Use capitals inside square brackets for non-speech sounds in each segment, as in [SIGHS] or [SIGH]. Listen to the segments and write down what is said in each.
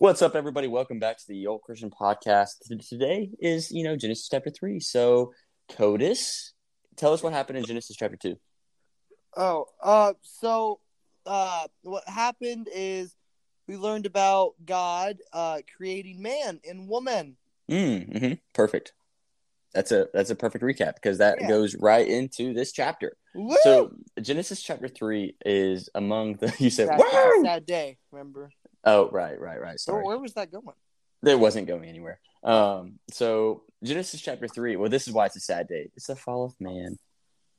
What's up, everybody? Welcome back to the Old Christian Podcast. Today is, you know, Genesis chapter three. So, Codis, tell us what happened in Genesis chapter two. Oh, uh, so uh, what happened is we learned about God uh, creating man and woman. Mm, hmm Perfect. That's a that's a perfect recap because that Yeah. goes right into this chapter. Woo! So, Genesis chapter three is among the. [LAUGHS] You said, sad, sad day. Remember? Oh, right, right, right. Sorry. where was that going? It wasn't going anywhere. Um, so Genesis chapter three. Well, this is why it's a sad day. It's the fall of man.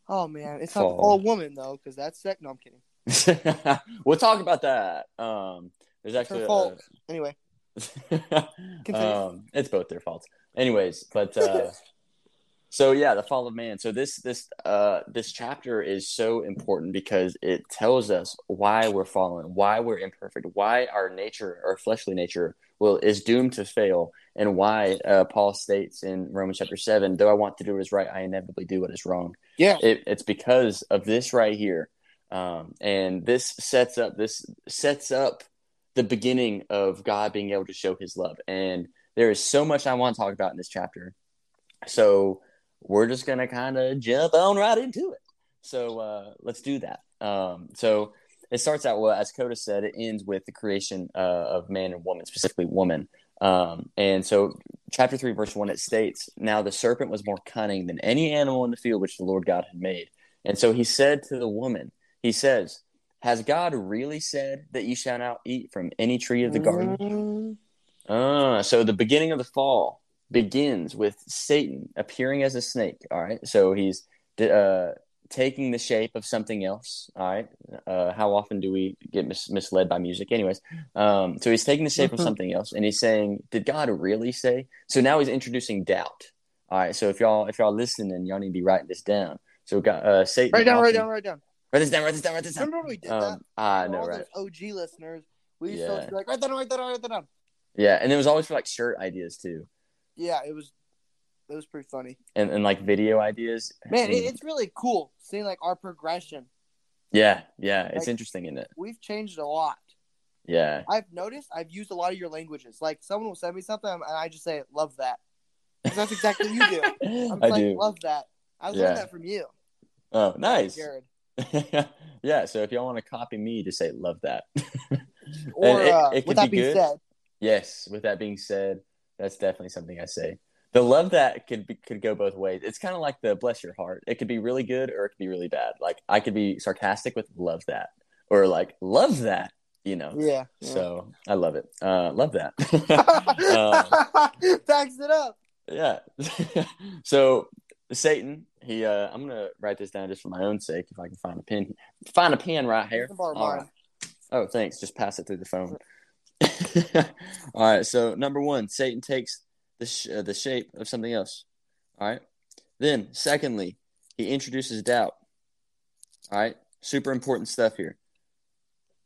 Oh man, it's not Fall. all woman though, because that's sec. No, I'm kidding. [LAUGHS] we'll talk about that. Um, there's It's her actually fault. Anyway, [LAUGHS] um, it's both their faults. Anyways, but uh, [LAUGHS] so yeah, the fall of man. So this this uh this chapter is so important because it tells us why we're fallen, why we're imperfect, why our nature, our fleshly nature, will is doomed to fail, and why uh, Paul states in Romans chapter seven, though I want to do what is right, I inevitably do what is wrong. Yeah, it, it's because of this right here um, and this sets up this sets up the beginning of god being able to show his love and there is so much i want to talk about in this chapter. So we're just gonna kind of jump on right into it. So uh, let's do that. Um, so it starts out well as coda said it ends with the creation uh, of man and woman specifically woman. Um, and so chapter 3 verse 1 it states now the serpent was more cunning than any animal in the field which the lord god had made. And so he said to the woman he says has god really said that you shall not eat from any tree of the garden? Mm, Ah, so the beginning of the fall begins with Satan appearing as a snake. All right, so he's uh, taking the shape of something else. All right, uh, how often do we get mis- misled by music? Anyways, um, so he's taking the shape of Mhm. something else, and he's saying, "Did God really say?" So now he's introducing doubt. All right, so if y'all if y'all listening, y'all need to be writing this down. So God, uh, Satan, Write down, write down, write down. write this down, write this down, write this down. Remember we did Um, I that? For know, all right? OG listeners, we used to Yeah. always be like, write that down, write that down, write that down. Yeah, and it was always for like shirt ideas too, Yeah, it was, it was pretty funny. and and like video ideas. Man, And- it's really cool seeing like our progression. Yeah, yeah, it's Like- interesting, isn't it? We've changed a lot. Yeah, I've noticed I've used a lot of your languages. Like someone will send me something and I just say love that." that's exactly what you do. [LAUGHS] I'm I like do. love that. I learned Yeah. that from you, Oh, nice. Jared. [LAUGHS] yeah, so if y'all want to copy me, just say love that. [LAUGHS] Or it- uh, it could with that be being good. said, yes. With that being said, that's definitely something I say. The love that could be, could go both ways. It's kind of like the bless your heart. It could be really good or it could be really bad. Like I could be sarcastic with love that, or like love that. You know. yeah. So I love it. Uh, love that. Uh, [LAUGHS] [LAUGHS] Backs it up. yeah [LAUGHS] so satan he uh i'm gonna write this down just for my own sake if i can find a pen find a pen right here You can borrow All mine. right. oh thanks just pass it through the phone [LAUGHS] all right so number one satan takes the sh- uh, the shape of something else. All right. Then secondly he introduces doubt. All right. Super important stuff here.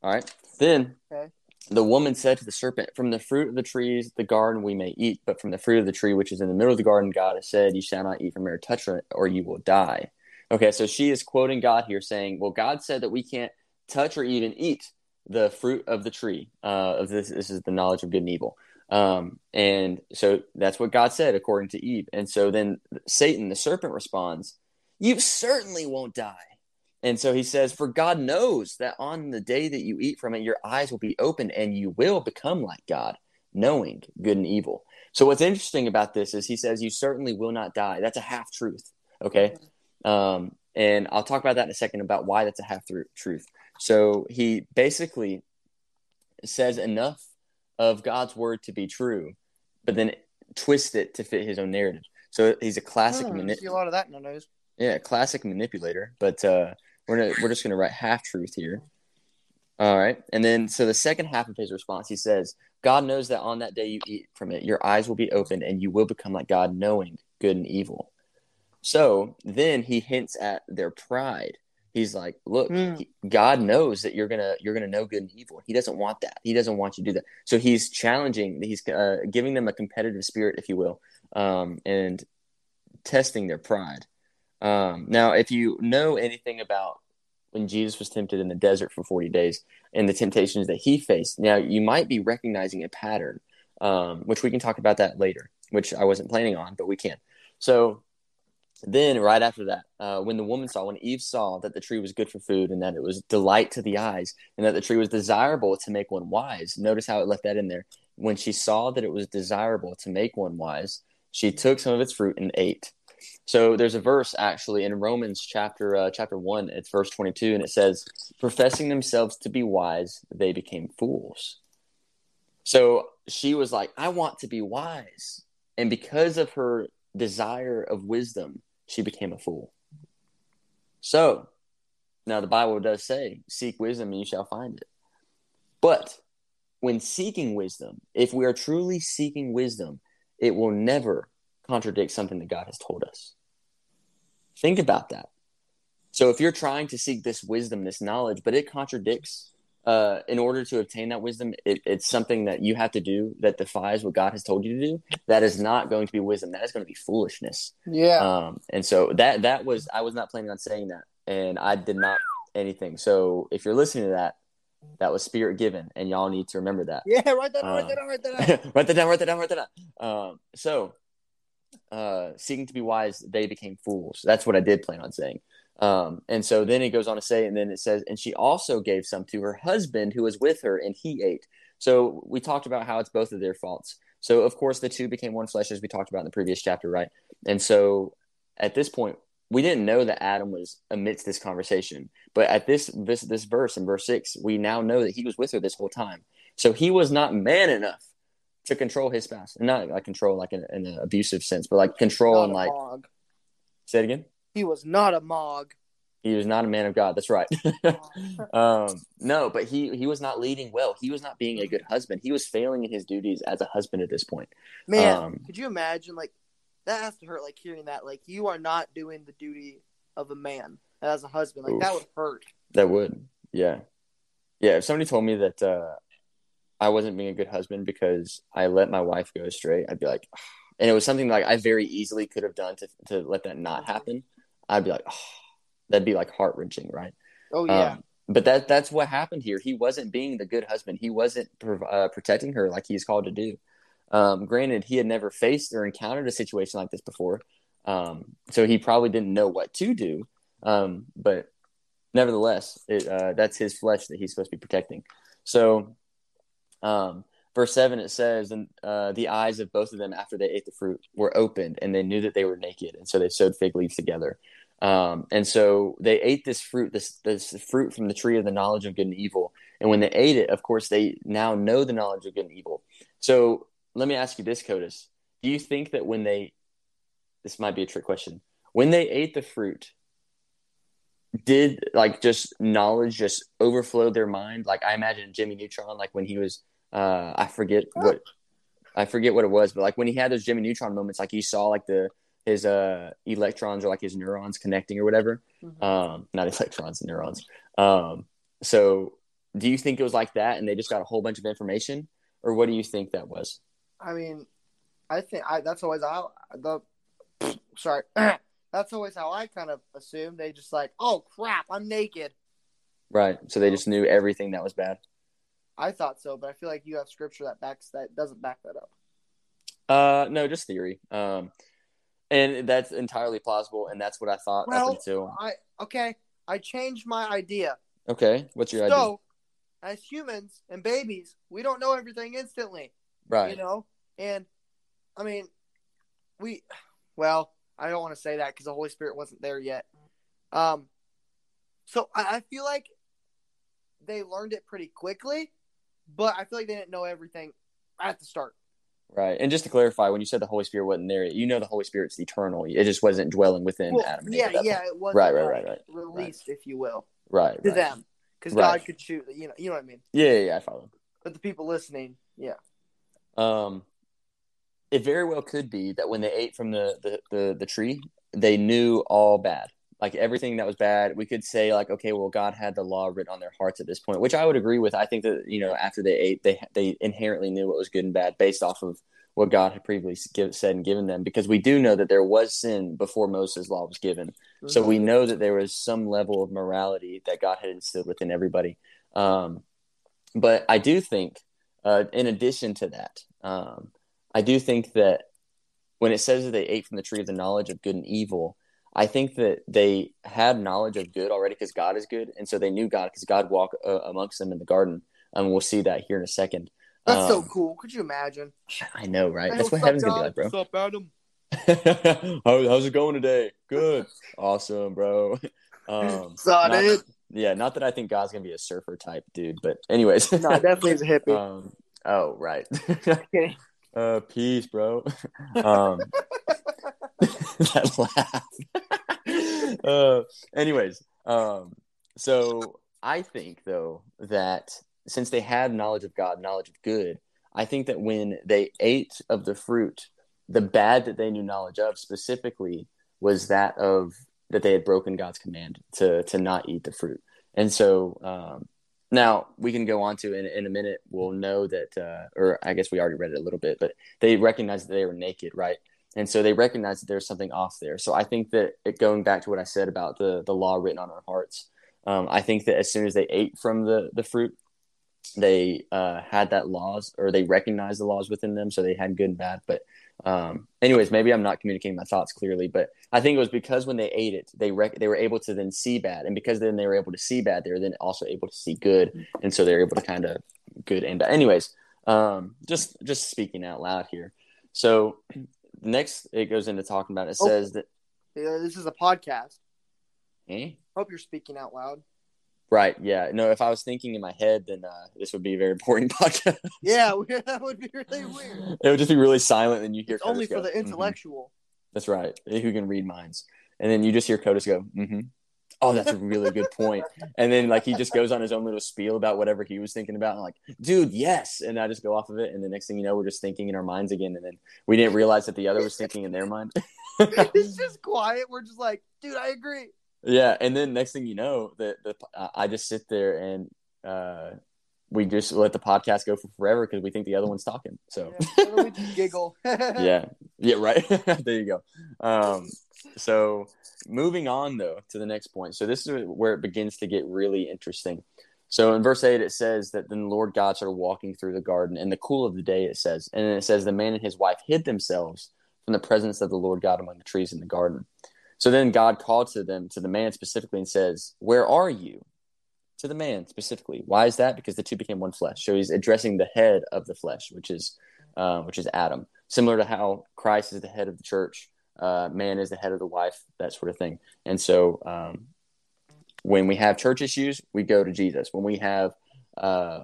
All right. Then Okay. the woman said to the serpent, From the fruit of the trees, the garden we may eat, but from the fruit of the tree which is in the middle of the garden, God has said, You shall not eat from it or touch it, or you will die. Okay, so she is quoting God here, saying, Well, God said that we can't touch or even eat the fruit of the tree. Uh, of this, this is the knowledge of good and evil. Um, and so that's what God said according to Eve. And so then Satan, the serpent, responds, You certainly won't die. And so he says, For God knows that on the day that you eat from it, your eyes will be opened and you will become like God, knowing good and evil. So what's interesting about this is he says, You certainly will not die. That's a half truth. Okay. Um, and I'll talk about that in a second about why that's a half truth. So he basically says enough of God's word to be true, but then twists it to fit his own narrative. So he's a classic Hmm, manip- see a lot of that nowadays. yeah, classic manipulator. But uh, we're gonna, we're just gonna write half truth here. All right, and then so the second half of his response, he says, "God knows that on that day you eat from it, your eyes will be opened, and you will become like God, knowing good and evil." So then he hints at their pride. He's like, "Look, he- God knows that you're gonna you're gonna know good and evil. He doesn't want that. He doesn't want you to do that. So he's challenging. He's uh, giving them a competitive spirit, if you will, um, and testing their pride." Um, now, if you know anything about when Jesus was tempted in the desert for 40 days and the temptations that he faced. Now, you might be recognizing a pattern, um, which we can talk about that later, which I wasn't planning on, but we can. So then, right after that, uh, when the woman saw, when Eve saw that the tree was good for food and that it was delight to the eyes and that the tree was desirable to make one wise, notice how it left that in there. When she saw that it was desirable to make one wise, she took some of its fruit and ate. So there's a verse actually in Romans chapter uh, chapter one. It's verse 22, and it says, "Professing themselves to be wise, they became fools." So she was like, "I want to be wise," and because of her desire of wisdom, she became a fool. So now the Bible does say, "Seek wisdom, and you shall find it." But when seeking wisdom, if we are truly seeking wisdom, it will never contradict something that God has told us. Think about that. So if you're trying to seek this wisdom, this knowledge, but it contradicts, uh, in order to obtain that wisdom, it, it's something that you have to do that defies what God has told you to do. That is not going to be wisdom. That is going to be foolishness. Yeah. Um, and so that that was I was not planning on saying that, and I did not anything. So if you're listening to that, that was spirit given, and y'all need to remember that. yeah, write that down, write that down, write that [LAUGHS] down. write that down, write that down, write that down. Um, so, uh, seeking to be wise, they became fools. That's what I did plan on saying. Um, and so then it goes on to say, and then it says, and she also gave some to her husband who was with her, and he ate. So we talked about how it's both of their faults. So of course the two became one flesh, as we talked about in the previous chapter, right? And so at this point, we didn't know that Adam was amidst this conversation, but at this this this verse in verse six, we now know that he was with her this whole time. So he was not man enough to control his spouse, and not like control like in, in an abusive sense, but like control and like mog. say it again. He was not a mog. He was not a man of God. That's right. [LAUGHS] um, no, but he he was not leading well. He was not being a good husband. He was failing in his duties as a husband at this point. Man, Um, could you imagine? Like that has to hurt. Like hearing that, like you are not doing the duty of a man as a husband. Like that would hurt. That would, yeah, yeah. If somebody told me that uh, I wasn't being a good husband because I let my wife go astray, I'd be like, [SIGHS] and it was something like I very easily could have done to to let that not happen. I'd be like, oh, that'd be like heart wrenching, right? Oh yeah. Um, but that that's what happened here. He wasn't being the good husband. He wasn't prov- uh, protecting her like he's called to do. Um, granted, he had never faced or encountered a situation like this before, um, so he probably didn't know what to do. Um, but nevertheless, it, uh, that's his flesh that he's supposed to be protecting. So, um, verse seven it says, "And uh, the eyes of both of them after they ate the fruit were opened, and they knew that they were naked, and so they sewed fig leaves together." Um, and so they ate this fruit, this this fruit from the tree of the knowledge of good and evil. And when they ate it, of course, they now know the knowledge of good and evil. So let me ask you this, Codis: Do you think that when they, this might be a trick question, when they ate the fruit, did like just knowledge just overflow their mind? Like I imagine Jimmy Neutron, like when he was, uh, I forget what, I forget what it was, but like when he had those Jimmy Neutron moments, like he saw like the his uh electrons or like his neurons connecting or whatever Mhm. um not [LAUGHS] electrons and neurons um so do you think it was like that and they just got a whole bunch of information or what do you think that was I mean, I think I, that's always how the. [SNIFFS] Sorry, [CLEARS THROAT] that's always how I kind of assume they just like, oh crap, I'm naked. right so they just knew everything that was bad I thought so, but I feel like you have scripture that backs that doesn't back that up. uh no just theory um and that's entirely plausible and that's what i thought Well, up until I okay, I changed my idea. okay what's your idea So, as humans and babies, we don't know everything instantly, right you know. And I mean, we well, I don't want to say that because the Holy Spirit wasn't there yet. Um, so I, I feel like they learned it pretty quickly, but I feel like they didn't know everything at the start. Right and just to clarify when you said the holy spirit wasn't there you know the holy spirit's eternal it just wasn't dwelling within Well, adam and Eve yeah, yeah, it wasn't Right, right, right, right, released, if you will, right to right. them because Right. God could shoot. You know, you know what I mean. yeah, yeah yeah i follow But the people listening, yeah, Um, it very well could be that when they ate from the, the, the, the tree, they knew all bad. Like everything that was bad, we could say like, okay, well, God had the law written on their hearts at this point, which I would agree with. I think that you know after they ate, they they inherently knew what was good and bad based off of what God had previously give, said and given them, because we do know that there was sin before Moses' law was given. Mm-hmm. So we know that there was some level of morality that God had instilled within everybody. Um, but I do think, uh, in addition to that, um, I do think that when it says that they ate from the tree of the knowledge of good and evil, I think that they had knowledge of good already because God is good, and so they knew God because God walked uh, amongst them in the garden. And um, we'll see that here in a second. That's um, so cool. Could you imagine? I know, right? Hey, That's what heaven's gonna be like, bro. What's up, Adam? [LAUGHS] How, how's it going today? Good. awesome, bro. [LAUGHS] Um, Saw it. Yeah, not that I think God's gonna be a surfer type dude, but anyways. no, definitely is a hippie. [LAUGHS] Um, oh, right. uh, peace, bro. Um, [LAUGHS] that laugh. [LAUGHS] uh, anyways, um, so I think though that since they had knowledge of God, knowledge of good, I think that when they ate of the fruit, the bad that they knew knowledge of specifically was that of that they had broken God's command to to not eat the fruit. And so um, now we can go on to in, in a minute. We'll know that, uh, or I guess we already read it a little bit, but they recognized that they were naked, right? And so they recognize that there's something off there. So I think that it, going back to what I said about the the law written on our hearts, um, I think that as soon as they ate from the the fruit, they uh, had that laws or they recognized the laws within them, so they had good and bad. But um, anyways, maybe I'm not communicating my thoughts clearly, but I think it was because when they ate it, they rec- they were able to then see bad, and because then they were able to see bad, they were then also able to see good, and so they're able to kind of good and bad. Anyways, um, just just speaking out loud here. So next it goes into talking about it oh, says that yeah, this is a podcast. Eh? Hope you're speaking out loud. Right. Yeah. No. If I was thinking in my head, then uh, this would be a very boring [LAUGHS] podcast. yeah, [LAUGHS] [LAUGHS] that would be really weird. It would just be really silent, and you hear it's only for go, the mm-hmm. intellectual. Mm-hmm. That's right. Who can read minds, and then you just hear Codis go, mm-hmm oh, that's a really good point. And then like he just goes on his own little spiel about whatever he was thinking about. And like, dude, yes. And I just go off of it. And the next thing you know, we're just thinking in our minds again. And then we didn't realize that the other was thinking in their mind. [LAUGHS] it's [LAUGHS] just quiet. We're just like, dude, I agree. Yeah. And then next thing you know, that the, uh, I just sit there and uh, we just let the podcast go for forever because we think the other one's talking. So yeah, we [LAUGHS] giggle. [LAUGHS] yeah. Yeah. Right. [LAUGHS] there you go. Um, so moving on though to the next point. So this is where it begins to get really interesting. So in verse 8, it says that then the Lord God started walking through the garden in the cool of the day, it says. And then it says the man and his wife hid themselves from the presence of the Lord God among the trees in the garden. So then God called to them, to the man specifically, and says, Where are you? To the man specifically. Why is that? Because the two became one flesh. So he's addressing the head of the flesh, which is uh, which is Adam. Similar to how Christ is the head of the church, uh, man is the head of the wife, that sort of thing. And so um, when we have church issues, we go to Jesus. When we have uh,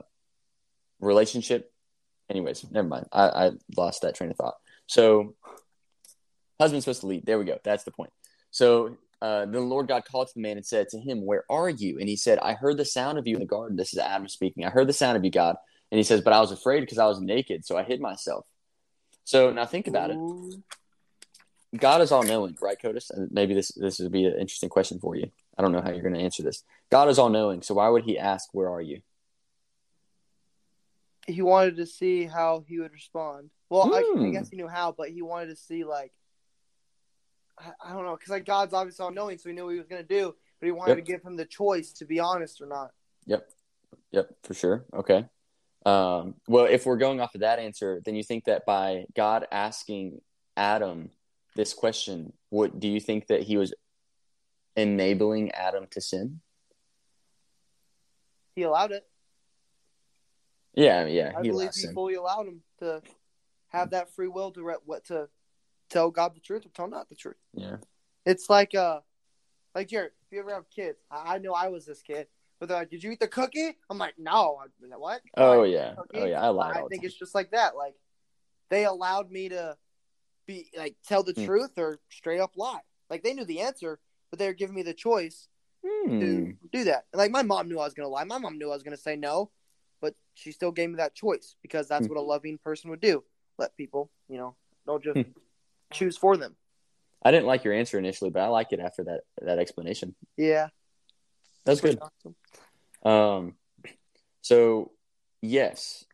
relationship, anyways, never mind. I, I lost that train of thought. So husband's supposed to lead. There we go. That's the point. So uh, then the Lord God called to the man and said to him, Where are you? And he said, I heard the sound of you in the garden. This is Adam speaking. I heard the sound of you, God. And he says, But I was afraid because I was naked, so I hid myself. So now think about it. God is all knowing, right, Codis? And maybe this this would be an interesting question for you. I don't know how you're going to answer this. God is all knowing, so why would He ask, "Where are you"? He wanted to see how he would respond. Well, hmm. I, I, hmm. guess he knew how, but he wanted to see like I, don't know, because like God's obviously all knowing, so he knew what he was going to do, but he wanted yep. to give him the choice to be honest or not. Yep, yep, for sure. Okay. Um, well, if we're going off of that answer, then you think that by God asking Adam this question, what do you think that he was enabling Adam to sin? He allowed it. Yeah, yeah. I believe he fully allowed him to have that free will to re- what to tell God the truth or tell not the truth. Yeah. It's like uh, like Jared. If you ever have kids, I, I know I was this kid. But they're like, "Did you eat the cookie?" I'm like, "No." What? Oh yeah. Oh yeah. I lied. I think it's just like that. Like they allowed me to be like tell the mm. truth or straight up lie. Like they knew the answer, but they were giving me the choice mm. to hmm. do that. Like my mom knew I was gonna lie. My mom knew I was gonna say no, but she still gave me that choice because that's mm. what a loving person would do. Let people, you know, don't just hmm. Choose for them. I didn't like your answer initially, but I like it after that that explanation. Yeah, that's good. Awesome. Um, so yes,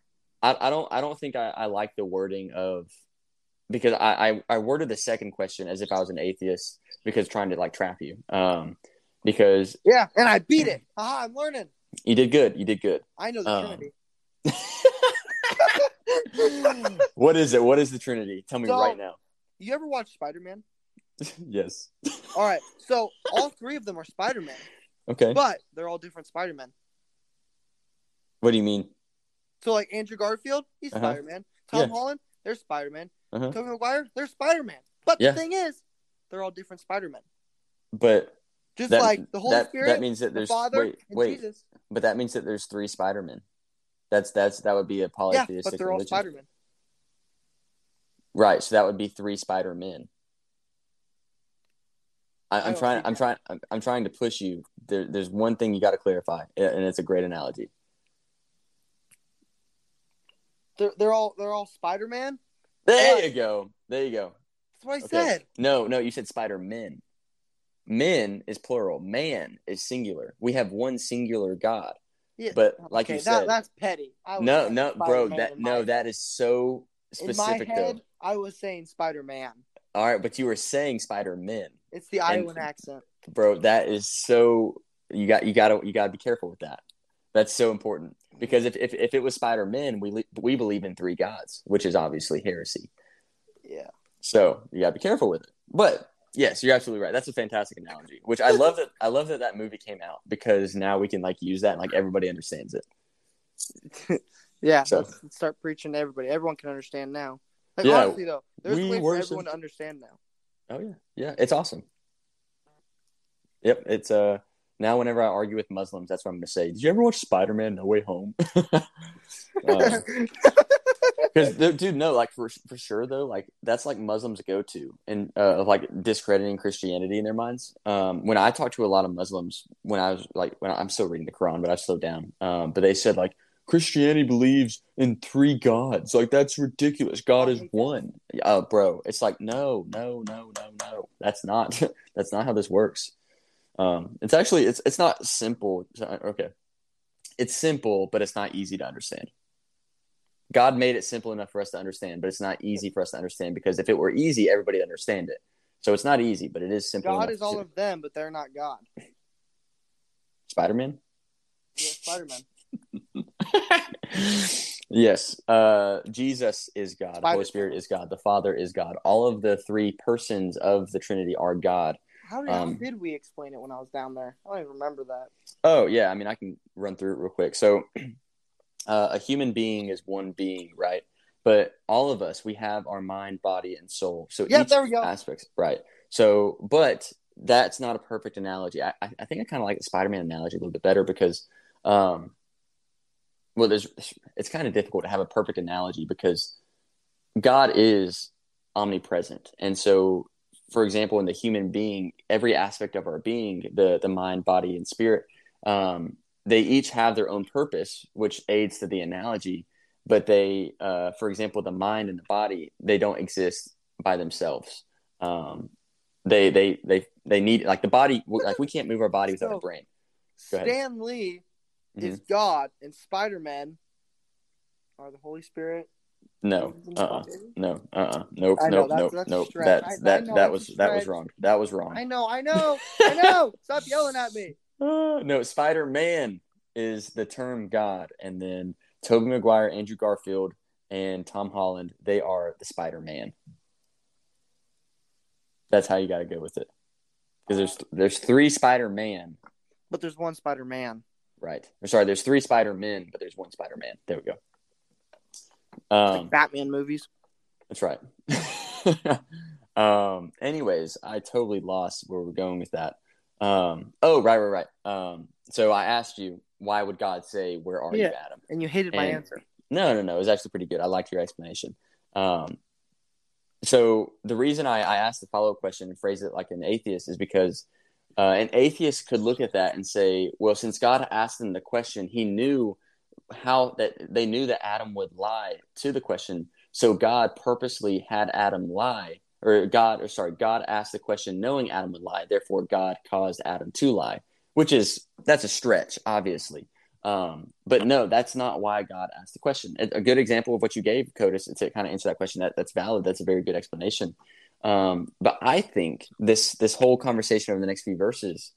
I, I don't I don't think I, I like the wording of because I, I I worded the second question as if I was an atheist because trying to like trap you. Um, because Yeah, and I beat it. Haha, I'm learning. you did good. You did good. I know the Um, Trinity. [LAUGHS] what is it? What is the Trinity? Tell me right now. You ever watch Spider Man? [LAUGHS] yes. All right, [LAUGHS] so all three of them are Spider Man, Okay. but they're all different Spider Men. What do you mean? So like Andrew Garfield, he's Uh-huh. Spider Man. Tom Yeah. Holland, they're Spider Man. Uh-huh. Tobey Maguire, they're Spider Man. But Yeah. the thing is, they're all different Spider Men. But Just that, like the Holy that, Spirit, that means that the there's Father, wait and wait Jesus. but that means that there's three Spider Men. That's that's that would be a polytheistic. Yeah, but they're all. Spider Man. Right, so that would be three Spider Men. I'm don't trying. I'm trying. I'm, I'm trying to push you. There, there's one thing you got to clarify, and it's a great analogy. They're, they're all they're all Spider Man. There you go. There you go. That's what I Okay. said. No, no, you said Spider Men. Men is plural. Man is singular. We have one singular God. Yeah. But like okay, you that, said, that's petty. I no, no, bro. That no, that is so in my specific head. though. I was saying Spider Man. All right, but you were saying Spider Men. It's the And- accent. bro that is so you got you got to you got to be careful with that that's so important because if if, if it was spider-man we we believe in three gods which is obviously heresy Yeah. so you got to be careful with it but yes you're absolutely right that's a fantastic analogy which i love that i love that that movie came out because now we can like use that and like everybody understands it [LAUGHS] Yeah. So- let's, let's start preaching to everybody. Everyone can understand now. Like Yeah, honestly though, there's we a way for everyone to understand now. oh yeah yeah it's awesome yep it's uh now whenever i argue with muslims that's what i'm gonna say did you ever watch spider-man no way home [LAUGHS] [LAUGHS] Uh, Because dude, no, like for for sure though, like that's like Muslims go to and uh, of like discrediting Christianity in their minds. Um, when I talked to a lot of Muslims, when I was like, when I'm still reading the Quran, but I've slowed down. Um, but they said like Christianity believes in three gods. Like that's ridiculous. God is one. Uh, bro, it's like no, no, no, no, no. That's not [LAUGHS] that's not how this works. Um, it's actually it's it's not simple. Okay, it's simple, but it's not easy to understand. God made it simple enough for us to understand, but it's not easy for us to understand because if it were easy, everybody would understand it. So it's not easy, but it is simple. God is all to- of them, but they're not God. Spider-Man. Yeah, Spider Man. [LAUGHS] yes, uh, Jesus is God. The Holy Spirit is God. The Father is God. All of the three persons of the Trinity are God. How did, Um, how did we explain it when I was down there? I don't even remember that. Oh yeah, I mean I can run through it real quick. So [CLEARS THROAT] uh, a human being is one being, right? But all of us, we have our mind, body, and soul. So Yeah, there we go. aspects, right? So, but that's not a perfect analogy. I, I think I kind of like the Spider-Man analogy a little bit better because, um, well, there's it's kind of difficult to have a perfect analogy because God is omnipresent, and so, for example, in the human being, every aspect of our being, the the mind, body, and spirit, um, they each have their own purpose, which aids to the analogy. But they, uh, for example, the mind and the body, they don't exist by themselves. Um, they, they, they, they need like the body. Like we can't move our body without So- a brain. Stan Lee is Mm-hmm. God, and Spider Man are the Holy Spirit. No, uh, uh no, uh, uh nope, I know, nope, that's- nope, that's nope. stretch. That I- I that know that was that was wrong. That was wrong. I know, I know, I know. [LAUGHS] Stop yelling at me. Uh, no, Spider Man is the term God, and then Tobey Maguire, Andrew Garfield, and Tom Holland, they are the Spider Man. That's how you got to go with it, because there's there's three Spider Man, But there's one Spider Man. Right? Or sorry, there's three Spider Men, but there's one Spider Man. There we go. Um, Like Batman movies. That's right. [LAUGHS] um, anyways, I totally lost where we're going with that. Um, oh, right, right, right. Um, so I asked you, why would God say, "Where are you, Adam?" And you hated my answer. No, no, no. It was actually pretty good. I liked your explanation. Um, so the reason I, I asked the follow up question and phrase it like an atheist is because uh, an atheist could look at that and say, well, since God asked them the question, He knew how that they knew that Adam would lie to the question. So God purposely had Adam lie, or God, or sorry, God asked the question knowing Adam would lie. Therefore, God caused Adam to lie, which is that's a stretch, obviously. Um, but no, that's not why God asked the question. A, a good example of what you gave, Codis, to kind of answer that question, that, that's valid. That's a very good explanation. Um, but I think this this whole conversation over the next few verses,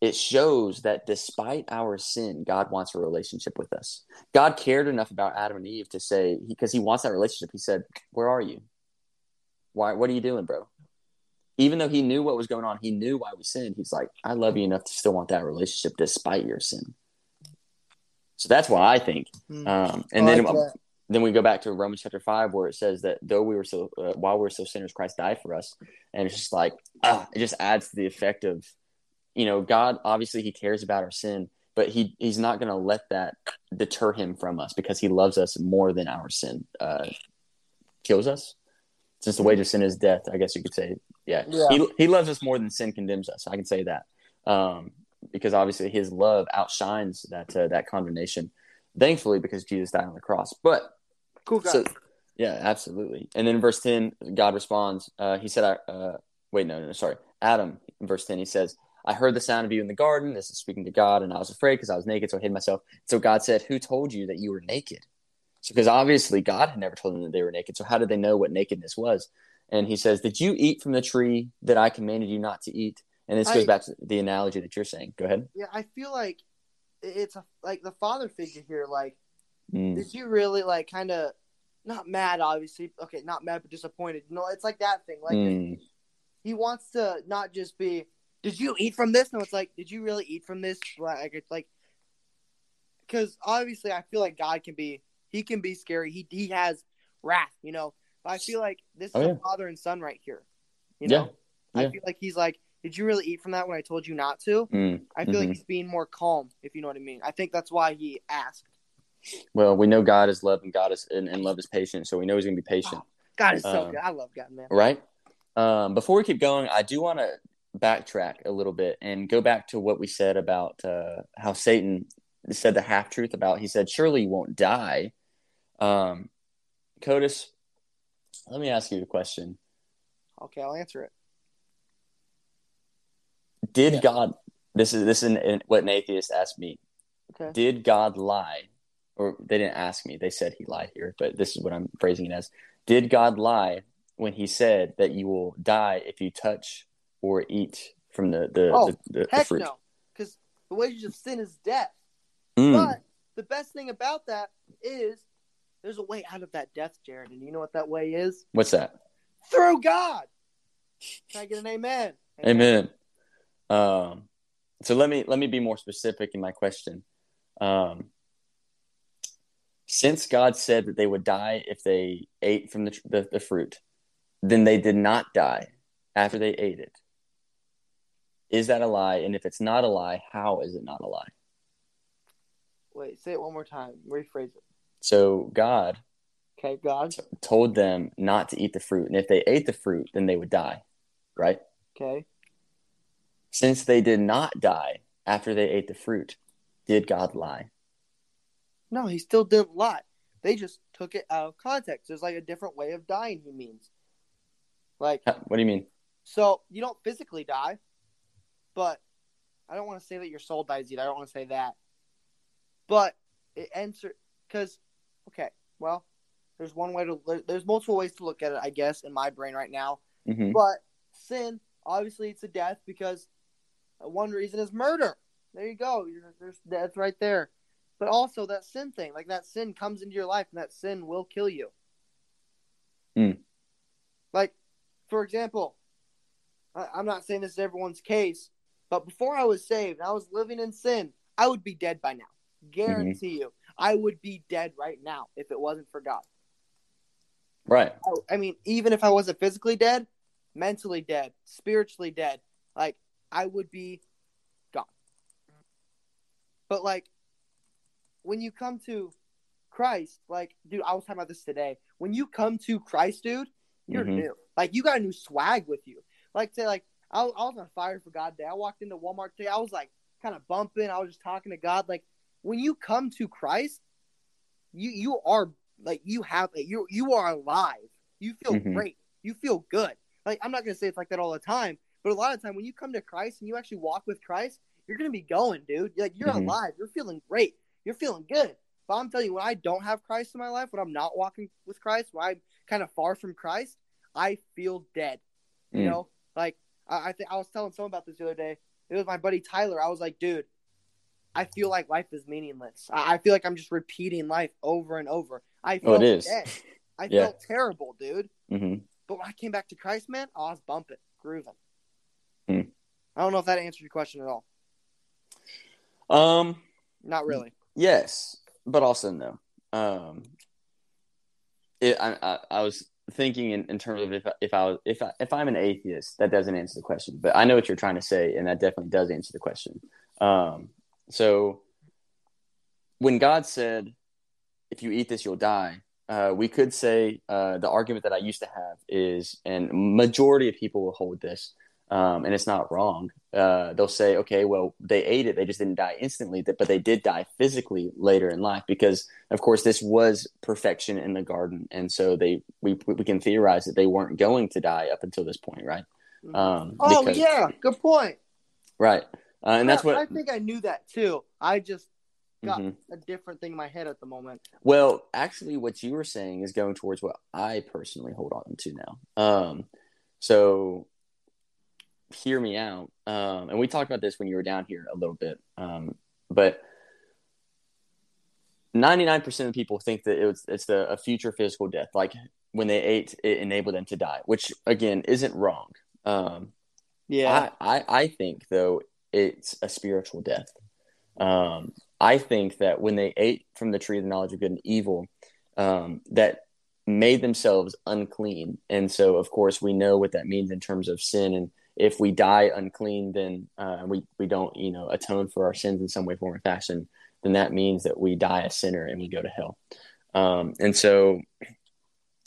it shows that despite our sin, God wants a relationship with us. God cared enough about Adam and Eve to say, because he, he wants that relationship. He said, "Where are you? Why? What are you doing, bro?" Even though he knew what was going on, he knew why we sinned. He's like, "I love you enough to still want that relationship despite your sin." So that's why I think. Hmm. Um, and I then that. Then we go back to Romans chapter five, where it says that though we were so uh, while we were so sinners, Christ died for us, and it's just like ah, it just adds to the effect of, you know, God obviously He cares about our sin, but He He's not going to let that deter Him from us because He loves us more than our sin uh, kills us. Since the wage of sin is death, I guess you could say, yeah, Yeah. He He loves us more than sin condemns us. I can say that. Um, because obviously his love outshines that uh, that condemnation. Thankfully, because Jesus died on the cross. But Cool guy. so, yeah, absolutely. And then verse ten, God responds. Uh, he said, "I uh, wait, no, no, sorry, Adam." In verse ten, he says, "I heard the sound of you in the garden." This is speaking to God, and I was afraid because I was naked, so I hid myself. So God said, "Who told you that you were naked?" So because obviously God had never told them that they were naked. So how did they know what nakedness was? And he says, "Did you eat from the tree that I commanded you not to eat?" And this goes back to the analogy that you're saying. Go ahead. yeah, I feel like it's a, like the father figure here. Like, Mm. did you really like kind of not mad? Obviously, okay, not mad, but disappointed. No, it's like that thing. Like Mm. he wants to not just be, "Did you eat from this?" No, it's like, "Did you really eat from this?" Like, it's like, because obviously, I feel like God can be, he can be scary. He he has wrath, you know. But I feel like this is Oh, a yeah. father and son right here. You Yeah. know, I feel like he's like, "Did you really eat from that when I told you not to?" Mm. I feel like Mhm. he's being more calm, if you know what I mean. I think that's why he asked. Well, we know God is love and God is and, and love is patient, so we know He's going to be patient. God is so Um, good. I love God, man. right? Um, before we keep going, I do want to backtrack a little bit and go back to what we said about uh, how Satan said the half truth about. He said, "Surely you won't die." Um, Codis, let me ask you a question: Okay, I'll answer it. Did Yeah. God? This is this is an, what an atheist asked me. Okay. Did God lie? Or they didn't ask me. They said he lied here, but this is what I'm phrasing it as. Did God lie when he said that you will die if you touch or eat from the the, Oh, the, the, the Heck fruit? no, because the wages of sin is death. Mm. But the best thing about that is there's a way out of that death, Jared. And you know what that way is? What's that? Through God. Can I get an amen? Amen. Um, so let me let me be more specific in my question. Um, since God said that they would die if they ate from the, the the fruit, then they did not die after they ate it. Is that a lie? And if it's not a lie, how is it not a lie? Wait, say it one more time. Rephrase it. So God Okay, God. t- told them not to eat the fruit, and if they ate the fruit, then they would die, right? Okay. Since they did not die after they ate the fruit, did God lie? No, he still didn't lie. They just took it out of context. There's like a different way of dying, he means. Like, What do you mean? so you don't physically die, but I don't want to say that your soul dies either. I don't want to say that. But it answer because, okay, well, there's one way to, there's multiple ways to look at it, I guess, in my brain right now. hmm But sin, obviously, it's a death because one reason is murder. There you go. There's death right there. But also that sin thing, like that sin comes into your life, and that sin will kill you. Hmm. Like, for example, I, I'm not saying this is everyone's case, but before I was saved, I was living in sin. I would be dead by now. Guarantee you, I would be dead right now if it wasn't for God. Right. I, I mean, even if I wasn't physically dead, mentally dead, spiritually dead, like I would be gone. But like when you come to Christ, like dude, I was talking about this today. When you come to Christ, dude, you're Mhm. new. Like you got a new swag with you. Like say, like I, was- I was on fire for God today. I walked into Walmart today. I was like kind of bumping. I was just talking to God. Like when you come to Christ, you you are like you have you you are alive. You feel Mhm. great. You feel good. Like I'm not gonna say it's like that all the time, but a lot of time when you come to Christ and you actually walk with Christ, you're gonna be going, dude. Like you're Mhm. alive. You're feeling great. You're feeling good. But I'm telling you, when I don't have Christ in my life, when I'm not walking with Christ, when I'm kind of far from Christ, I feel dead. You Mm. know, like I I, th- I was telling someone about this the other day. It was my buddy Tyler. I was like, dude, I feel like life is meaningless. I, I feel like I'm just repeating life over and over. I Oh, it is. dead. [LAUGHS] I Yeah. felt terrible, dude. hmm But when I came back to Christ, man, oh, I was bumping, grooving. Hmm. I don't know if that answered your question at all. Um, Not really. Yes, but also no. Um, it, I, I, I was thinking in, in terms of if if I was if I, if I'm an atheist, that doesn't answer the question. But I know what you're trying to say, and that definitely does answer the question. Um, so when God said, "If you eat this, you'll die," uh, we could say uh, the argument that I used to have is, and majority of people will hold this, um, and it's not wrong. Uh, they'll say, "Okay, well, they ate it; they just didn't die instantly, but they did die physically later in life because, of course, this was perfection in the garden, and so they we we can theorize that they weren't going to die up until this point, right? Um, oh because- yeah, good point. right, uh, and that's what. I think I knew that too. I just got Mhm. a different thing in my head at the moment. Well, actually, what you were saying is going towards what I personally hold on to now. Um, so hear me out. Um, and we talked about this when you were down here a little bit. Um, but 99% of people think that it was, it's the, a future physical death. Like when they ate, it enabled them to die, which again isn't wrong. Um, Yeah. I, I, I think though it's a spiritual death. Um, I think that when they ate from the tree of the knowledge of good and evil, um, that made themselves unclean. And so, of course, we know what that means in terms of sin. And if we die unclean, then uh, we we don't you know atone for our sins in some way, form, or fashion. Then that means that we die a sinner and we go to hell. Um, and so,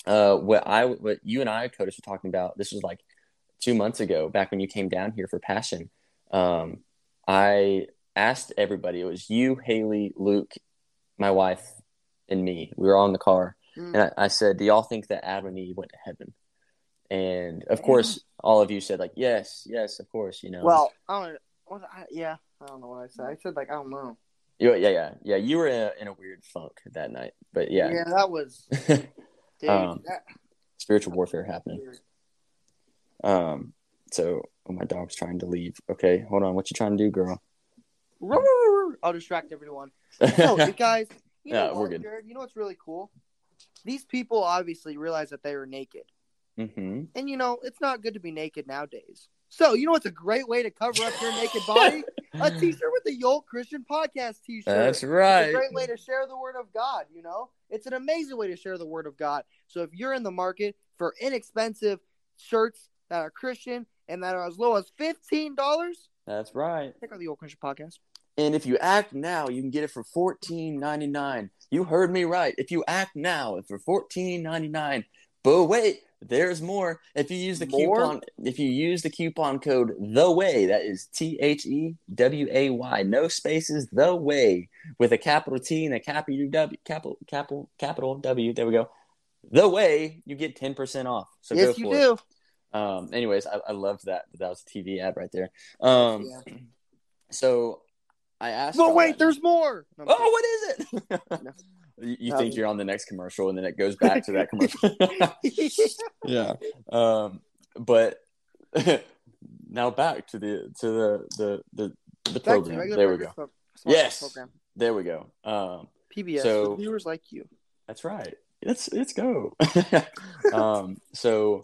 uh, what I what you and I, Codis, were talking about. This was like two months ago, back when you came down here for Passion. Um, I asked everybody. It was you, Haley, Luke, my wife, and me. We were all in the car, Mm. and I, I said, "Do y'all think that Adam and Eve went to heaven?" And of course, all of you said like, "Yes, yes, of course." You know. Well, I don't. What, I, yeah, I don't know what I said. I said like I don't know. You- yeah, yeah, yeah. You were in a, in a weird funk that night, but yeah, Yeah, that was. [LAUGHS] Dude, Um, that- spiritual warfare happening. Um, so oh, my dog's trying to leave. Okay, hold on. What you trying to do, girl? I'll distract everyone. No, [LAUGHS] you guys. You know Yeah, we're good. Jared? You know what's really cool? These people obviously realized that they were naked, hmm and you know it's not good to be naked nowadays. So you know what's a great way to cover up your naked body? A [LAUGHS] T-shirt with the Yolt Christian Podcast T-shirt. That's It's right. a great way to share the word of God, you know? It's an amazing way to share the word of God. So if you're in the market for inexpensive shirts that are Christian and that are as low as $15, That's right. check out the Old Christian Podcast. And if you act now, you can get it for fourteen ninety nine. You heard me right. If you act now, it's for fourteen ninety nine. But wait, there's more. If you use the More? coupon, if you use the coupon code the way, that is T H E W A Y, no spaces, the way, with a capital T and a capital W, capital capital capital W. There we go. The way you get ten percent off. So yes, go you do. it. Um. Anyways, I, I loved that. That was a TV ad right there. Um. Yeah. So I asked. But wait, there's more. No, Oh, what is it? [LAUGHS] No. you you No. think you're on the next commercial, and then it goes back to that [LAUGHS] commercial. [LAUGHS] yeah. Um, but [LAUGHS] now back to the to the the the, the program. regular There we go. pro- Yes. Program. There we go. Um, PBS So- with viewers like you. that's right. Let's let's go. um, so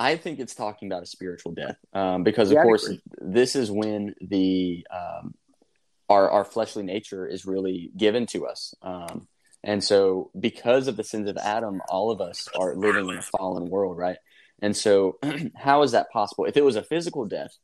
I think it's talking about a spiritual death um, because, of Yeah, I'd course, this is when the um, our our fleshly nature is really given to us. Um, and so, because of the sins of Adam, all of us are living in a fallen world, right? And so, [CLEARS THROAT] how is that possible? If it was a physical death,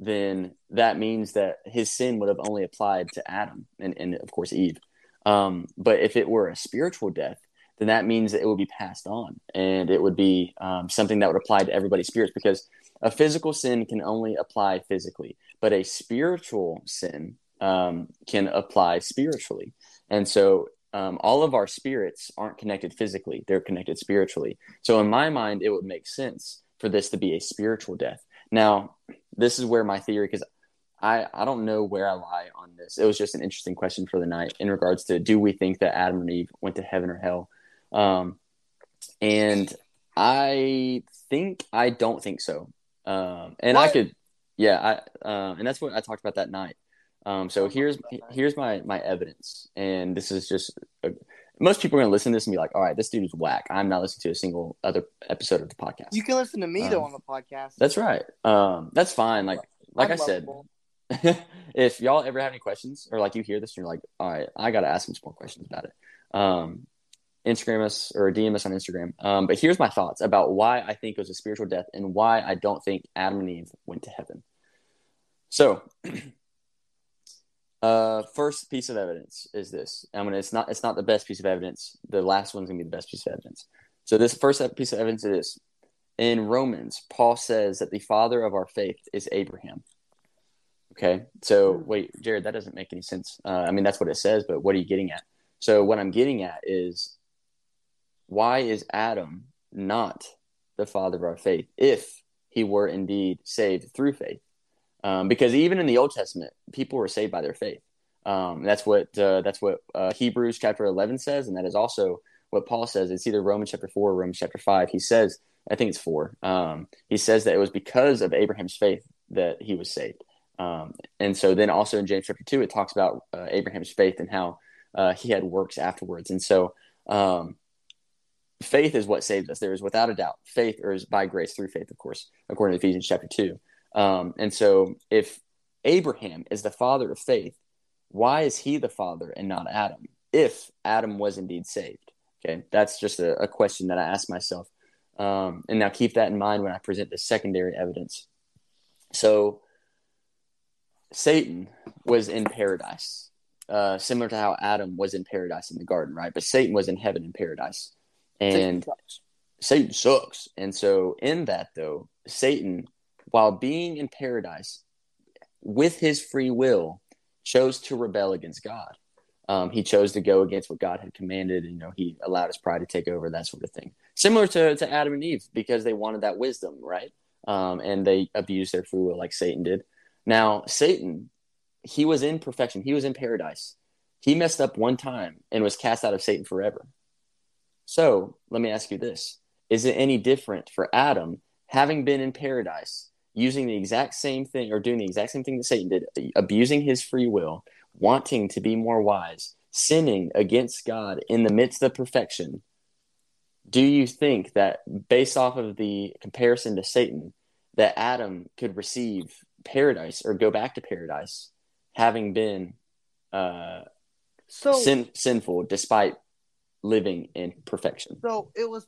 then that means that his sin would have only applied to Adam and, and of course, Eve. Um, but if it were a spiritual death, then that means that it would be passed on and it would be um, something that would apply to everybody's spirits because a physical sin can only apply physically, but a spiritual sin um, can apply spiritually. And so um, all of our spirits aren't connected physically, they're connected spiritually. So in my mind, it would make sense for this to be a spiritual death. Now, this is where my theory, because I I don't know where I lie on this. It was just an interesting question for the night in regards to do we think that Adam and Eve went to heaven or hell? Um, and I think I don't think so. Um, and I could, yeah, I uh, and that's what I talked about that night. Um, so here's here's my my evidence, and this is just a, most people are gonna listen to this and be like, all right, this dude is whack. I'm not listening to a single other episode of the podcast. You can listen to me though Um, on the podcast. That's right. Um, that's fine. Like like I'm I said, [LAUGHS] if y'all ever have any questions or like you hear this and you're like, all right, I got to ask him some more questions about it. Um, Instagram us or DM us on Instagram. Um, but here's my thoughts about why I think it was a spiritual death and why I don't think Adam and Eve went to heaven. So, [CLEARS THROAT] uh, first piece of evidence is this. I mean, it's not it's not the best piece of evidence. The last one's gonna be the best piece of evidence. So this first piece of evidence is in Romans. Paul says that the father of our faith is Abraham. Okay, so Hmm. wait, Jared, that doesn't make any sense. Uh, I mean, that's what it says, but what are you getting at? So what I'm getting at is why is Adam not the father of our faith if he were indeed saved through faith? Um, because even in the Old Testament, people were saved by their faith. Um, that's what uh, that's what uh, Hebrews chapter eleven says, and that is also what Paul says. It's either Romans chapter four or Romans chapter five. He says, I think it's four. Um, he says that it was because of Abraham's faith that he was saved. Um, and so then also in James chapter two, it talks about uh, Abraham's faith and how uh, he had works afterwards. And so um, faith is what saved us. There is without a doubt faith, or is by grace through faith, of course, according to Ephesians chapter two. Um, and so if Abraham is the father of faith, why is he the father and not Adam? If Adam was indeed saved, okay, that's just a, a question that I ask myself. Um, and now keep that in mind when I present the secondary evidence. So Satan was in paradise, uh, similar to how Adam was in paradise in the garden, right? But Satan was in heaven in paradise, and Satan sucks. And so, in that though, Satan, while being in paradise, with his free will, chose to rebel against God. Um, he chose to go against what God had commanded. You know, he allowed his pride to take over, that sort of thing. Similar to, to Adam and Eve, because they wanted that wisdom, right? Um, and they abused their free will like Satan did. Now, Satan, he was in perfection. He was in paradise. He messed up one time and was cast out of Satan forever. So let me ask you this Is it any different for Adam having been in paradise, using the exact same thing or doing the exact same thing that Satan did, abusing his free will, wanting to be more wise, sinning against God in the midst of perfection? Do you think that based off of the comparison to Satan, that Adam could receive paradise or go back to paradise having been uh, So sin- sinful despite living in perfection? so it was.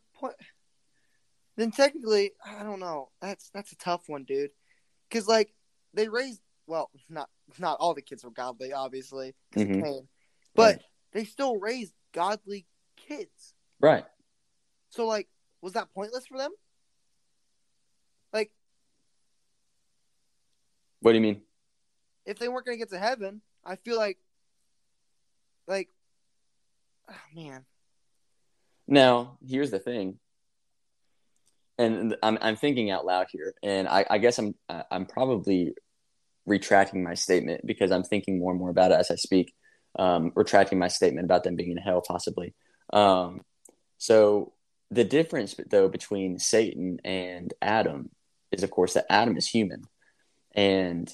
Then technically, I don't know. That's that's a tough one, dude. Because like they raised, well, not not all the kids were godly, obviously, Mhm. Cain, but they still raised godly kids. Right. So like, was that pointless for them? Like, What do you mean? if they weren't gonna get to heaven, I feel like, like, oh, man, Now, here's the thing, and I'm I'm thinking out loud here, and I, I guess I'm I'm probably retracting my statement because I'm thinking more and more about it as I speak. Um, retracting my statement about them being in hell, possibly. Um, so the difference, though, between Satan and Adam is, of course, that Adam is human, and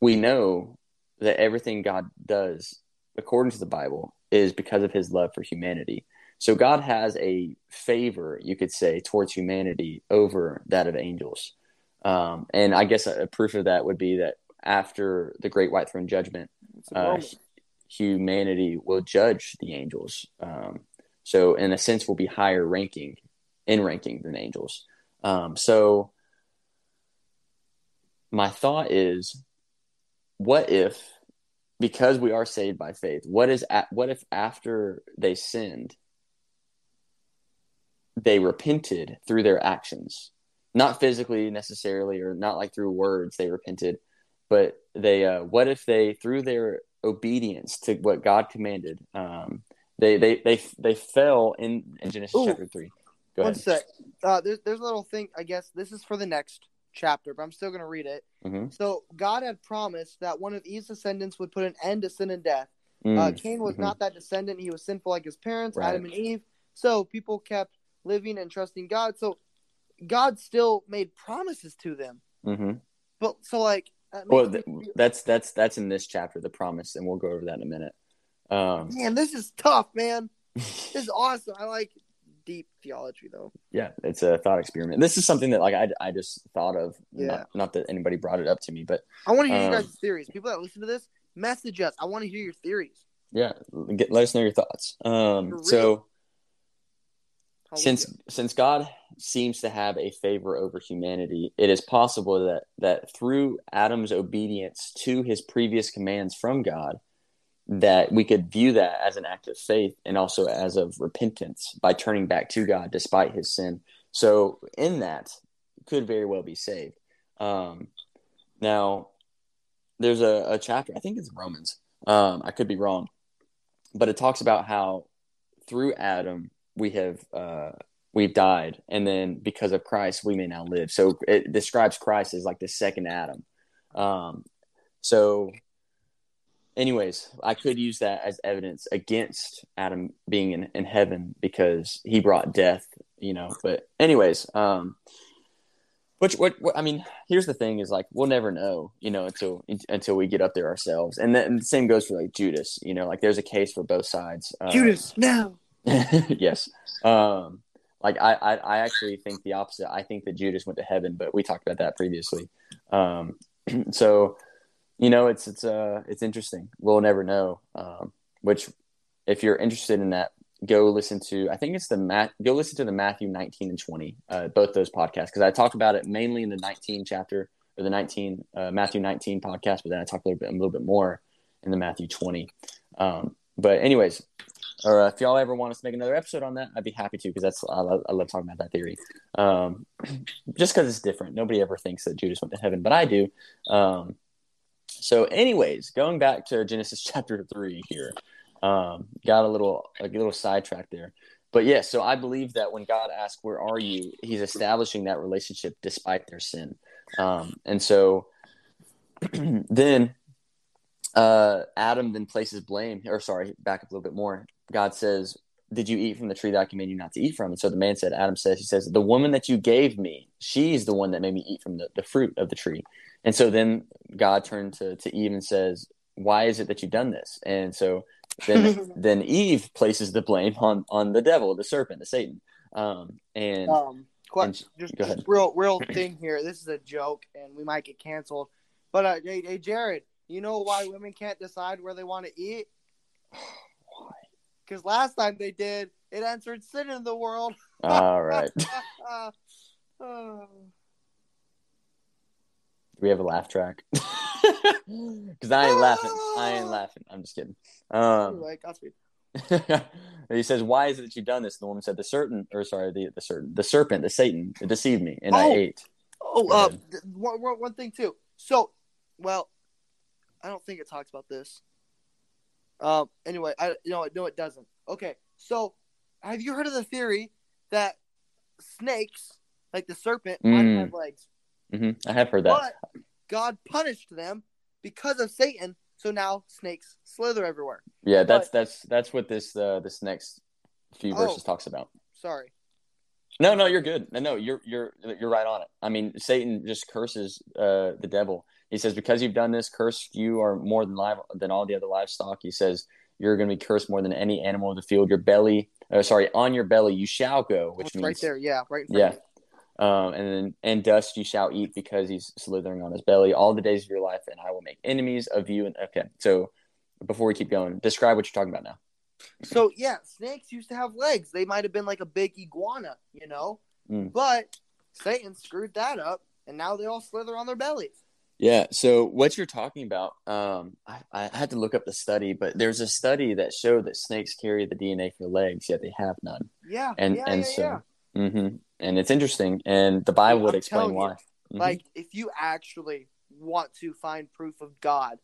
we know that everything God does, according to the Bible, is because of His love for humanity. So God has a favor, you could say, towards humanity over that of angels. Um, and I guess a, a proof of that would be that after the Great White Throne Judgment, uh, humanity will judge the angels. Um, so, in a sense, will be higher ranking in ranking than angels. Um, so, my thought is, what if, because we are saved by faith, what is a- what if after they sinned, they repented through their actions, not physically necessarily, or not like through words they repented, but they uh, what if they through their obedience to what God commanded, um, they they they they fell in, in Genesis Ooh. chapter three. Go One ahead. sec. Uh, there's there's a little thing. I guess this is for the next chapter, but I'm still going to read it. hmm So God had promised that one of Eve's descendants would put an end to sin and death. Mm. Uh, Cain was Mhm. not that descendant. He was sinful like his parents, Right. Adam and Eve. So people kept living and trusting God. So God still made promises to them. hmm But so like, Well, th- that's that's that's in this chapter, the promise, and we'll go over that in a minute. Um, man, this is tough, man. This is awesome. I like deep theology though. yeah, it's a thought experiment. This is something that like I, I just thought of. Yeah. Not, not that anybody brought it up to me, but I want to hear Um, you guys' theories. People that listen to this, message us. I want to hear your theories. yeah, get, let us know your thoughts. Um, so since since God seems to have a favor over humanity, it is possible that that through Adam's obedience to his previous commands from God, that we could view that as an act of faith and also as of repentance by turning back to God despite his sin. So in that, could very well be saved. Um, now, there's a, a chapter, I think it's Romans. Um, I could be wrong, but it talks about how through Adam we have uh, we've died, and then because of Christ we may now live. So it describes Christ as like the second Adam. Um, so, anyways, I could use that as evidence against Adam being in, in heaven because he brought death, you know. But anyways, um, which what, what I mean, here's the thing: is like we'll never know, you know, until until we get up there ourselves. And then the same goes for like Judas, you know, like there's a case for both sides. Uh, Judas, no. [LAUGHS] yes. Um, like I, I, I actually think the opposite. I think that Judas went to heaven, but we talked about that previously. Um, [CLEARS THROAT] so, you know, it's it's uh it's interesting. We'll never know. Um, which, if you're interested in that, go listen to. I think it's the Matt. Go listen to the Matthew 19 and 20. Uh, both those podcasts because I talked about it mainly in the 19 chapter or the 19 uh, Matthew 19 podcast, but then I talked a little bit a little bit more in the Matthew 20. Um, but anyways, or if y'all ever want us to make another episode on that, I'd be happy to because that's I love, I love talking about that theory. Um, [CLEARS THROAT] just because it's different. Nobody ever thinks that Judas went to heaven, but I do. Um, so, anyways, going back to Genesis [LAUGHS] chapter three here, um, got a little a little sidetracked there, but yeah. so I believe that when God asks, "Where are you?" He's establishing that relationship despite their sin, um, and so [CLEARS THROAT] then uh, Adam then places blame, or sorry, back up a little bit more. God says, Did you eat from the tree that I command you not to eat from? And so the man said, Adam says, He says, The woman that you gave me, she's the one that made me eat from the, the fruit of the tree. And so then God turned to, to Eve and says, Why is it that you've done this? And so then then Eve places the blame on on the devil, the serpent, the Satan. Um, and Um, que- and- just, go just real, real thing here. This is a joke, and we might get canceled. But uh, hey, hey, Jared, you know why women can't decide where they want to eat? Because last time they did, it answered sin in the world. [LAUGHS] All right. Oh. [LAUGHS] [SIGHS] Do we have a laugh track? [LAUGHS] Because I ain't laughing. I ain't [GASPS] laughing. I'm just kidding. Um, anyway, Godspeed. he says, "Why is it that you've done this?" And the woman said, "The certain, or sorry, the the certain, the serpent, the Satan, it deceived me, and I Oh. ate." Oh, uh, ahead. th- one, one, one thing too. So, well, I don't think it talks about this. Um. Anyway, I no, no, it doesn't. Okay, so have you heard of the theory that snakes, like the serpent, might Mm. have legs, hmm I have heard that. but God punished them because of Satan. So now snakes slither everywhere. yeah, that's that's that's what this uh, this next few Oh. verses talks about. Sorry. No, no, you're good. No, no, you're you're you're right on it. I mean, Satan just curses uh, the devil. He says, "Because you've done this, cursed you are more than live than all the other livestock." He says, "You're going to be cursed more than any animal of the field. Your belly, uh, sorry, on your belly you shall go," which It's means right there. Yeah, right. In Yeah. Um, and then and dust you shall eat because he's slithering on his belly all the days of your life, and I will make enemies of you. And okay, so before we keep going, describe what you're talking about now. So yeah, snakes used to have legs. They might have been like a big iguana, you know. Mm. But Satan screwed that up, and now they all slither on their bellies. Yeah. So what you're talking about, um, I, I had to look up the study, but there's a study that showed that snakes carry the DNA for legs, yet they have none. Yeah, And yeah, and yeah, so, yeah. hmm and it's interesting, and the Bible would explain telling you, why. Mhm. Like, if you actually want to find proof of God,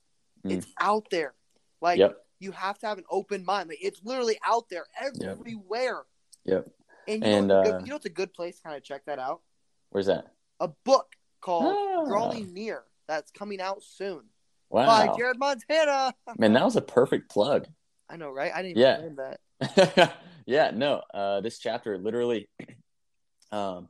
Mm. it's out there. Like, Yep. you have to have an open mind. Like, it's literally out there everywhere. Yep. And you, And, know, uh, good, you know what's a good place to kind of check that out? Where's that? A book called Ah. Drawing Near that's coming out soon Wow. by Jared Montana. [LAUGHS] Man, that was a perfect plug. I know, right? I didn't Yeah. even that. [LAUGHS] yeah, no. Uh, this chapter literally, [CLEARS THROAT] um,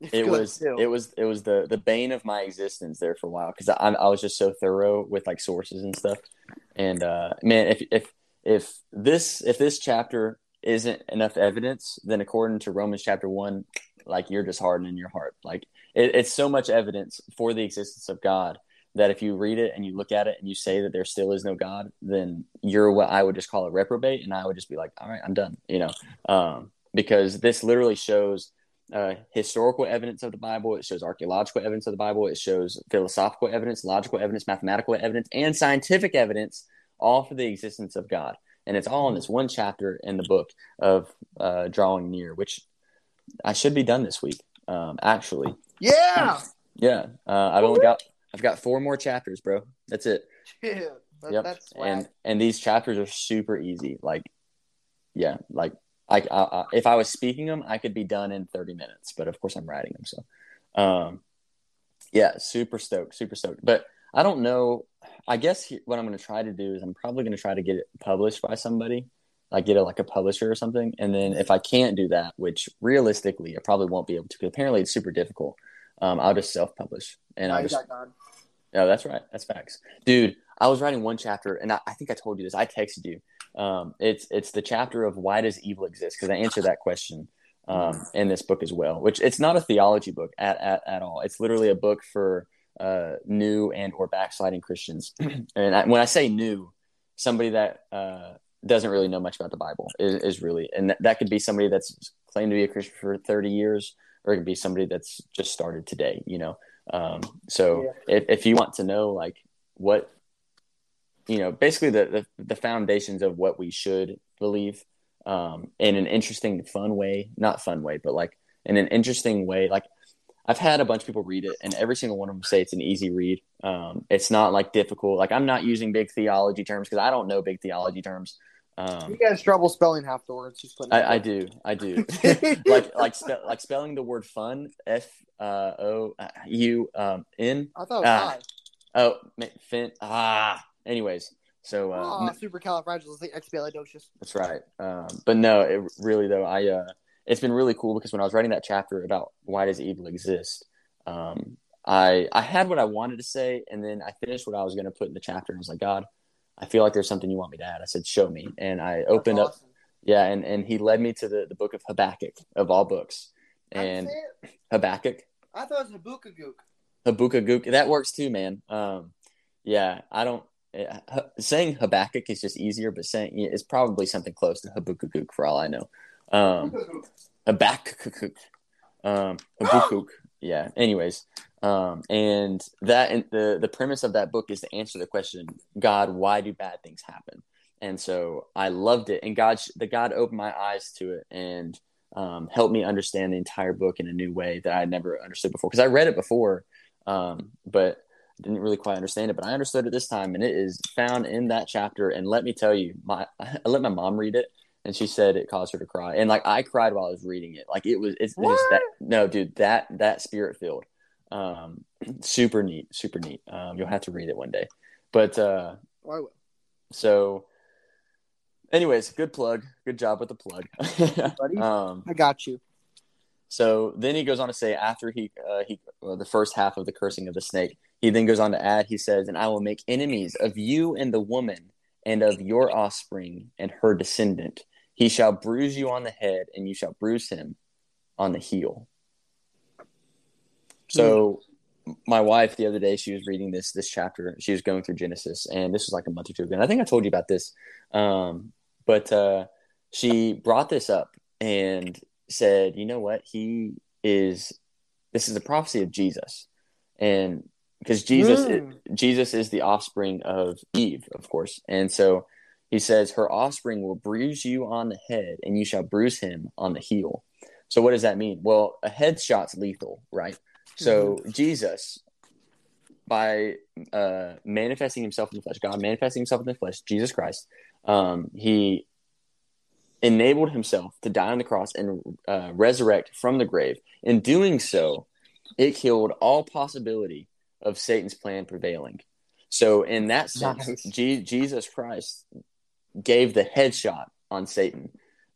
It's it was too. it was it was the the bane of my existence there for a while because I I was just so thorough with like sources and stuff. And uh, man, if if if this if this chapter isn't enough evidence, then according to Romans chapter one, like you're just hardening your heart. Like it, it's so much evidence for the existence of God that if you read it and you look at it and you say that there still is no God, then you're what I would just call a reprobate, and I would just be like, all right, I'm done. You know, um, because this literally shows uh, historical evidence of the Bible. It shows archaeological evidence of the Bible. It shows philosophical evidence, logical evidence, mathematical evidence, and scientific evidence, all for the existence of God. And it's all in this one chapter in the book of uh, drawing near, which I should be done this week. Um, actually, yeah, yeah, uh, I've only got I've got four more chapters, bro. That's it. That- Yep. that's swag. and and these chapters are super easy. Like, yeah, like I, I, I if I was speaking them, I could be done in thirty minutes. But of course, I'm writing them. So, um, yeah, super stoked, super stoked. But I don't know. I guess he, what I'm going to try to do is I'm probably going to try to get it published by somebody, like get it like a publisher or something. And then if I can't do that, which realistically I probably won't be able to, because apparently it's super difficult. Um, I'll just self-publish and I'll just no, that's right. That's facts, dude. I was writing one chapter, and I, I think I told you this. I texted you. Um, it's it's the chapter of why does evil exist? Because I answered that question um, in this book as well. Which it's not a theology book at at, at all. It's literally a book for uh, new and or backsliding Christians. [CLEARS THROAT] and I, when I say new, somebody that uh, doesn't really know much about the Bible is, is really, and that, that could be somebody that's claimed to be a Christian for thirty years, or it could be somebody that's just started today. You know. Um, so if, if you want to know like what you know basically the, the the foundations of what we should believe um in an interesting fun way not fun way but like in an interesting way like i've had a bunch of people read it and every single one of them say it's an easy read um it's not like difficult like i'm not using big theology terms because i don't know big theology terms um You guys trouble spelling half the words. Just putting I, I do, I do. [LAUGHS] [LAUGHS] like like spe- like spelling the word fun, F uh, O uh, U um, N. I thought it was Ah. high. Oh, fin. Ah. Anyways, so uh, Oh, n- supercalifragilisticexpialidocious. that's right. Um, but no, it really though, I uh, it's been really cool because when I was writing that chapter about why does evil exist, um, I I had what I wanted to say, and then I finished what I was going to put in the chapter, and I was like, God, I feel like there's something you want me to add. I said, show me, and I opened That's up, yeah, and and he led me to the the book of Habakkuk of all books, and? Habakkuk. I thought it was Habukagook. Habakkuk. That works too, man. Um, yeah, I don't. Uh, saying Habakkuk is just easier, but saying it's probably something close to Habakkuk for all I know. Um, [LAUGHS] Habakkuk. Um, Habakkuk. Yeah. Anyways, um, and that and the the premise of that book is to answer the question, God, why do bad things happen? And so I loved it, and God, the God opened my eyes to it, and um, helped me understand the entire book in a new way that I had never understood before. Because I read it before, um, but didn't really quite understand it. But I understood it this time, and it is found in that chapter. And let me tell you, my [LAUGHS] I let my mom read it, and she said it caused her to cry. And like I cried while I was reading it. Like it was, it's, it's that no, dude, that that spirit filled, um, [CLEARS THROAT] super neat, super neat. Um, you'll have to read it one day. But uh, Well, I will. so, anyways, good plug. Good job with the plug. [LAUGHS] Buddy. um, I got you. so then he goes on to say, after he uh, he well, the first half of the cursing of the snake, he then goes on to add, he says, "And I will make enemies of you and the woman, and of your offspring and her descendant. He shall bruise you on the head, and you shall bruise him on the heel." So, my wife the other day, she was reading this this chapter. She was going through Genesis, and this was like a month or two ago. And I think I told you about this, um, but uh, she brought this up and said, "You know what? He is. This is a prophecy of Jesus, and because Jesus, Mm. Jesus is the offspring of Eve, of course, and so." He says, Her offspring will bruise you on the head, and you shall bruise him on the heel. So, what does that mean? Well, a headshot's lethal, right? So, Jesus, by uh, manifesting himself in the flesh, God manifesting himself in the flesh, Jesus Christ, um, he enabled himself to die on the cross and uh, resurrect from the grave. In doing so, it killed all possibility of Satan's plan prevailing. So, in that sense, Nice. Je- Jesus Christ gave the headshot on Satan.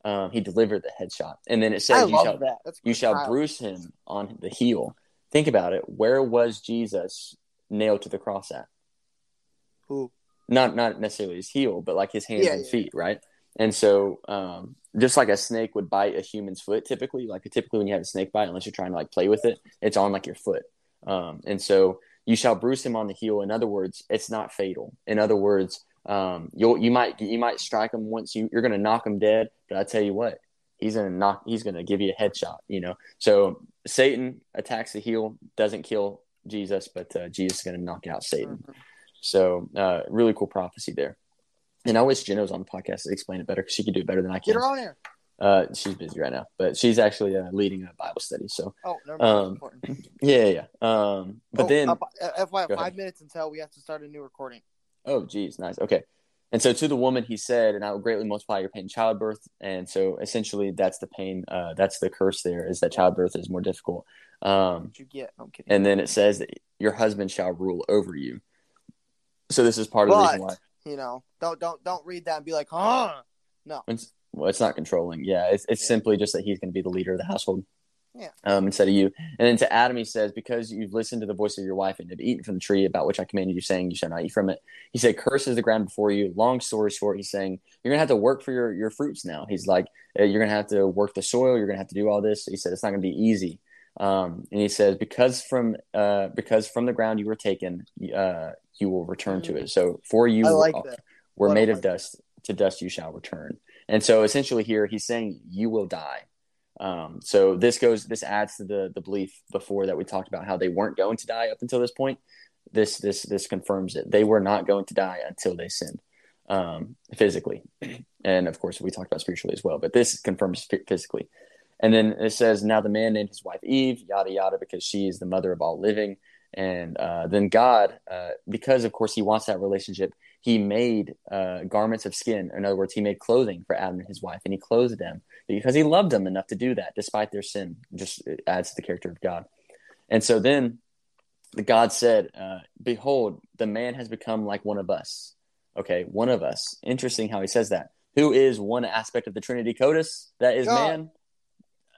Um, he delivered the headshot, and then it says, "You shall that. You shall bruise him on the heel." Think about it. Where was Jesus nailed to the cross at? Who? Not not necessarily his heel, but like his hands Yeah, and yeah, feet, right? And so, um, just like a snake would bite a human's foot, typically, like typically when you have a snake bite, unless you're trying to like play with it, it's on like your foot. Um, and so, you shall bruise him on the heel. In other words, it's not fatal. In other words, um, you'll you might you might strike him once you you're gonna knock him dead, but I tell you what, he's gonna knock he's gonna give you a headshot. You know, so Satan attacks the heel, doesn't kill Jesus, but uh, Jesus is gonna knock out Satan. Mhm. So uh, really cool prophecy there. And I wish Jenna was on the podcast to explain it better because she could do it better than I can. Get her on here. Uh, she's busy right now, but she's actually uh, leading a Bible study. So Oh. Um, Important. yeah, yeah. Um, but oh, then, uh, FYI, five ahead. minutes until we have to start a new recording. oh, geez, nice. Okay. And so to the woman, he said, and I will greatly multiply your pain in childbirth. And so essentially, that's the pain. Uh, that's the curse. There is that childbirth is more difficult. Um, you get? I'm kidding. and then it says that your husband shall rule over you. So this is part of the reason why. You know, don't don't don't read that and be like, huh? It's, well, it's not controlling. Yeah, it's, it's Yeah. simply just that he's going to be the leader of the household. Yeah. Um, instead of you. And then to Adam, he says, because you've listened to the voice of your wife and have eaten from the tree about which I commanded you, saying you shall not eat from it. He said, curses the ground before you. Long story short, he's saying you're going to have to work for your, your fruits now. He's like, uh, you're going to have to work the soil. You're going to have to do all this. He said, it's not going to be easy. Um, and he says, because from, uh, because from the ground you were taken, uh, you will return to it. So for you, I like were- that. we're made of like that. dust. To dust you shall return. And so essentially here he's saying you will die. Um, so this goes this adds to the the belief before that we talked about how they weren't going to die up until this point. This this this confirms it. They were not going to die until they sinned um, physically, and of course we talked about spiritually as well. But this confirms phy- physically. And then it says, now the man named his wife Eve, yada yada, because she is the mother of all living. And uh, then God, uh, because of course he wants that relationship, he made uh, garments of skin. In other words, he made clothing for Adam and his wife, and he clothed them because he loved them enough to do that, despite their sin. Just it adds to the character of God. And so then the God said, uh, "Behold, the man has become like one of us." Okay, one of us. Interesting how he says that. Who is one aspect of the Trinity Codis? That is God. man.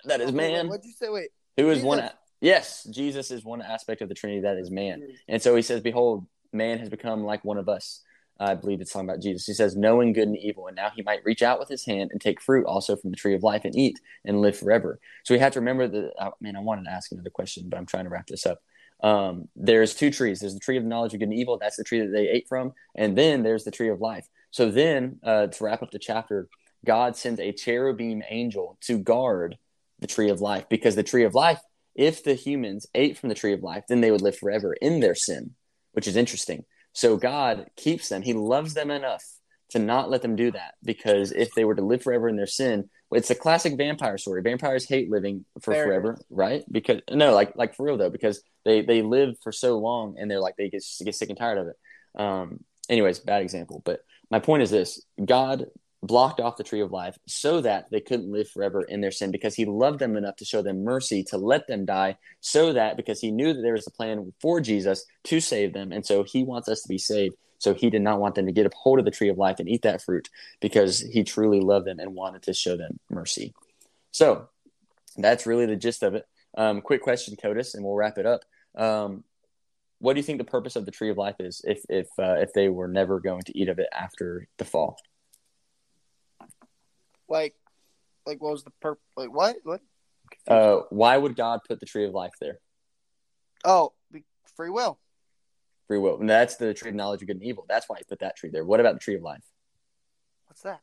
That is wait, man. What'd you say? Wait. Who is one? Jesus. Yes, Jesus is one aspect of the Trinity. That is man. And so he says, Behold, man has become like one of us. I believe it's talking about Jesus. He says, knowing good and evil, and now he might reach out with his hand and take fruit also from the tree of life and eat and live forever. So we have to remember that. Oh, man, I wanted to ask another question, but I'm trying to wrap this up. Um, there's two trees. There's the tree of knowledge of good and evil. That's the tree that they ate from, and then there's the tree of life. So then, uh, to wrap up the chapter, God sends a cherubim angel to guard the tree of life because the tree of life if the humans ate from the tree of life, then they would live forever in their sin, which is interesting. So God keeps them. He loves them enough to not let them do that because if they were to live forever in their sin, it's a classic vampire story. Vampires hate living for Fair. forever, right? Because no, like like for real though, because they they live for so long and they're like they get get sick and tired of it. Um, anyways, bad example, but my point is this: God blocked off the tree of life so that they couldn't live forever in their sin because he loved them enough to show them mercy to let them die so that because he knew that there was a plan for Jesus to save them. And so he wants us to be saved. So he did not want them to get a hold of the tree of life and eat that fruit because he truly loved them and wanted to show them mercy. So that's really the gist of it. Um, quick question Codis and we'll wrap it up. Um, what do you think the purpose of the tree of life is if if uh, if they were never going to eat of it after the fall Like, like what was the perp? Like what? What? uh, why would God put the tree of life there? Oh, free will. Free will. And that's the tree of knowledge of good and evil. That's why he put that tree there. What about the tree of life? What's that?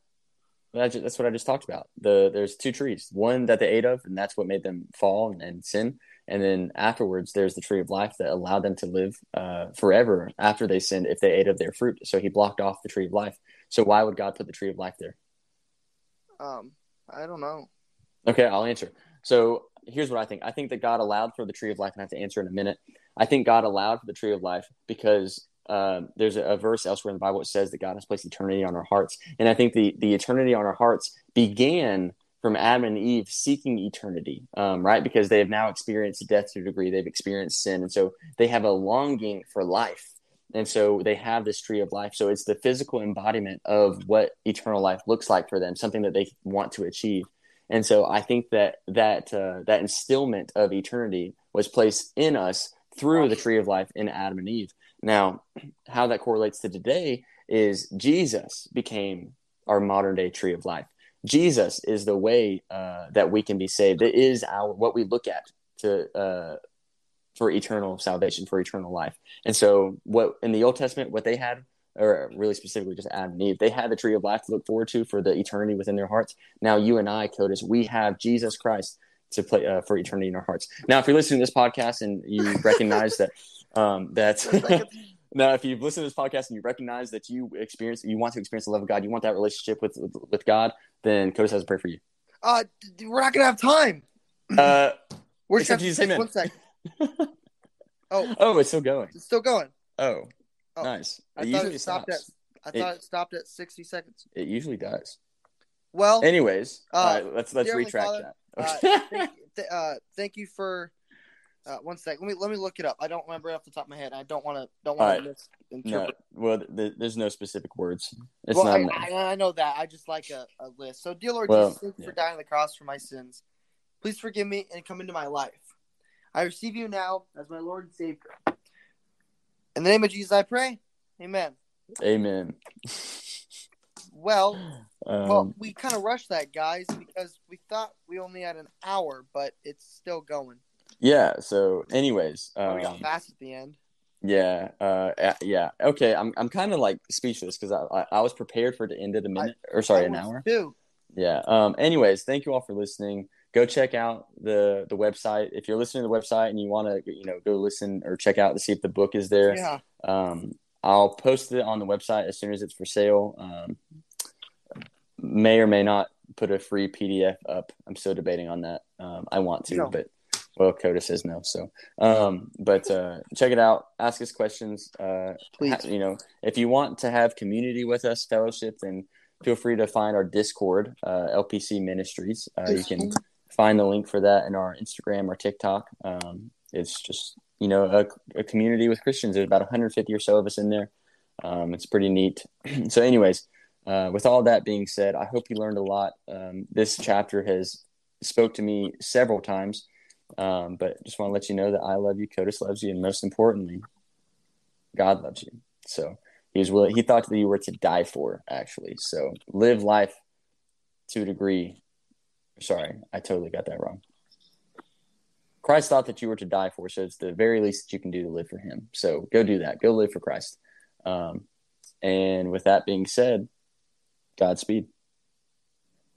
That's, that's what I just talked about. The there's two trees. One that they ate of, and that's what made them fall and, and sin. And then afterwards, there's the tree of life that allowed them to live uh, forever after they sinned if they ate of their fruit. So he blocked off the tree of life. So why would God put the tree of life there? Um, I don't know. Okay, I'll answer. So here's what I think. I think that God allowed for the tree of life, and I have to answer in a minute. I think God allowed for the tree of life because um, there's a, a verse elsewhere in the Bible that says that God has placed eternity on our hearts, and I think the the eternity on our hearts began from Adam and Eve seeking eternity, um, right? Because they have now experienced death to a degree, they've experienced sin, and so they have a longing for life. And so they have this tree of life. So it's the physical embodiment of what eternal life looks like for them, something that they want to achieve. And so I think that that uh, that instillment of eternity was placed in us through the tree of life in Adam and Eve. Now, how that correlates to today is Jesus became our modern day tree of life. Jesus is the way uh, that we can be saved. It is our what we look at to uh, for eternal salvation, for eternal life. And so, what in the Old Testament, what they had, or really specifically just Adam and Eve, they had the tree of life to look forward to for the eternity within their hearts. Now, you and I, Codis, we have Jesus Christ to play uh, for eternity in our hearts. Now, if you're listening to this podcast and you [LAUGHS] recognize that um, that [LAUGHS] now, if you've listened to this podcast and you recognize that you experience, you want to experience the love of God, you want that relationship with with, with God, then Codis has a prayer for you. Uh, we're not gonna have time. Uh, We're just you say amen. one second. [LAUGHS] Oh, oh, it's still going. it's still going. Oh, Oh, nice. I thought it stopped stops. at. I thought it, stopped at sixty seconds. It usually does. Well, Anyways, Uh, all right, let's let's retract Father, that. uh, [LAUGHS] thank, th- uh, thank you for. Uh, one sec. Let me let me look it up. I don't remember it off the top of my head. I don't want to don't want Alright. to no, misinterpret. well, th- there's no specific words. It's well, not. I, I, I know that. I just like a, a list. So, dear Lord Well, Jesus, thank you for dying on the cross for my sins. Please forgive me and come into my life. I receive you now as my Lord and Savior. In the name of Jesus, I pray. Amen. Amen. [LAUGHS] Well, Um, well, we kind of rushed that, guys, because we thought we only had an hour, but it's still going. yeah. So, anyways, Oh, we got um, fast at the end. yeah, uh, yeah. Okay, I'm I'm kind of like speechless because I, I I was prepared for it to end at a minute or sorry, I an hour. Too. Yeah. Um. Anyways, thank you all for listening. Go check out the the website if you're listening to the website and you want to you know go listen or check out to see if the book is there. Yeah. Um, I'll post it on the website as soon as it's for sale. Um, may or may not put a free PDF up. I'm still debating on that. Um, I want to, No. but well, Coda says no. So, um, but uh, check it out. Ask us questions. Uh, Please. ha- you know, if you want to have community with us, fellowship, then feel free to find our Discord, uh, LPC Ministries. Uh, you can find the link for that in our Instagram or TikTok. Um, it's just you know a, a community with Christians. There's about 150 or so of us in there. Um, it's pretty neat. [CLEARS THROAT] so, anyways, uh, with all that being said, I hope you learned a lot. Um, this chapter has spoke to me several times, um, but just want to let you know that I love you, Codis loves you, and most importantly, God loves you. So he was willing. He thought that you were to die for, actually. So live life to a degree. Sorry, I totally got that wrong. Christ thought that you were to die for, so it's the very least that you can do to live for Him. So go do that. Go live for Christ. Um, and with that being said, Godspeed.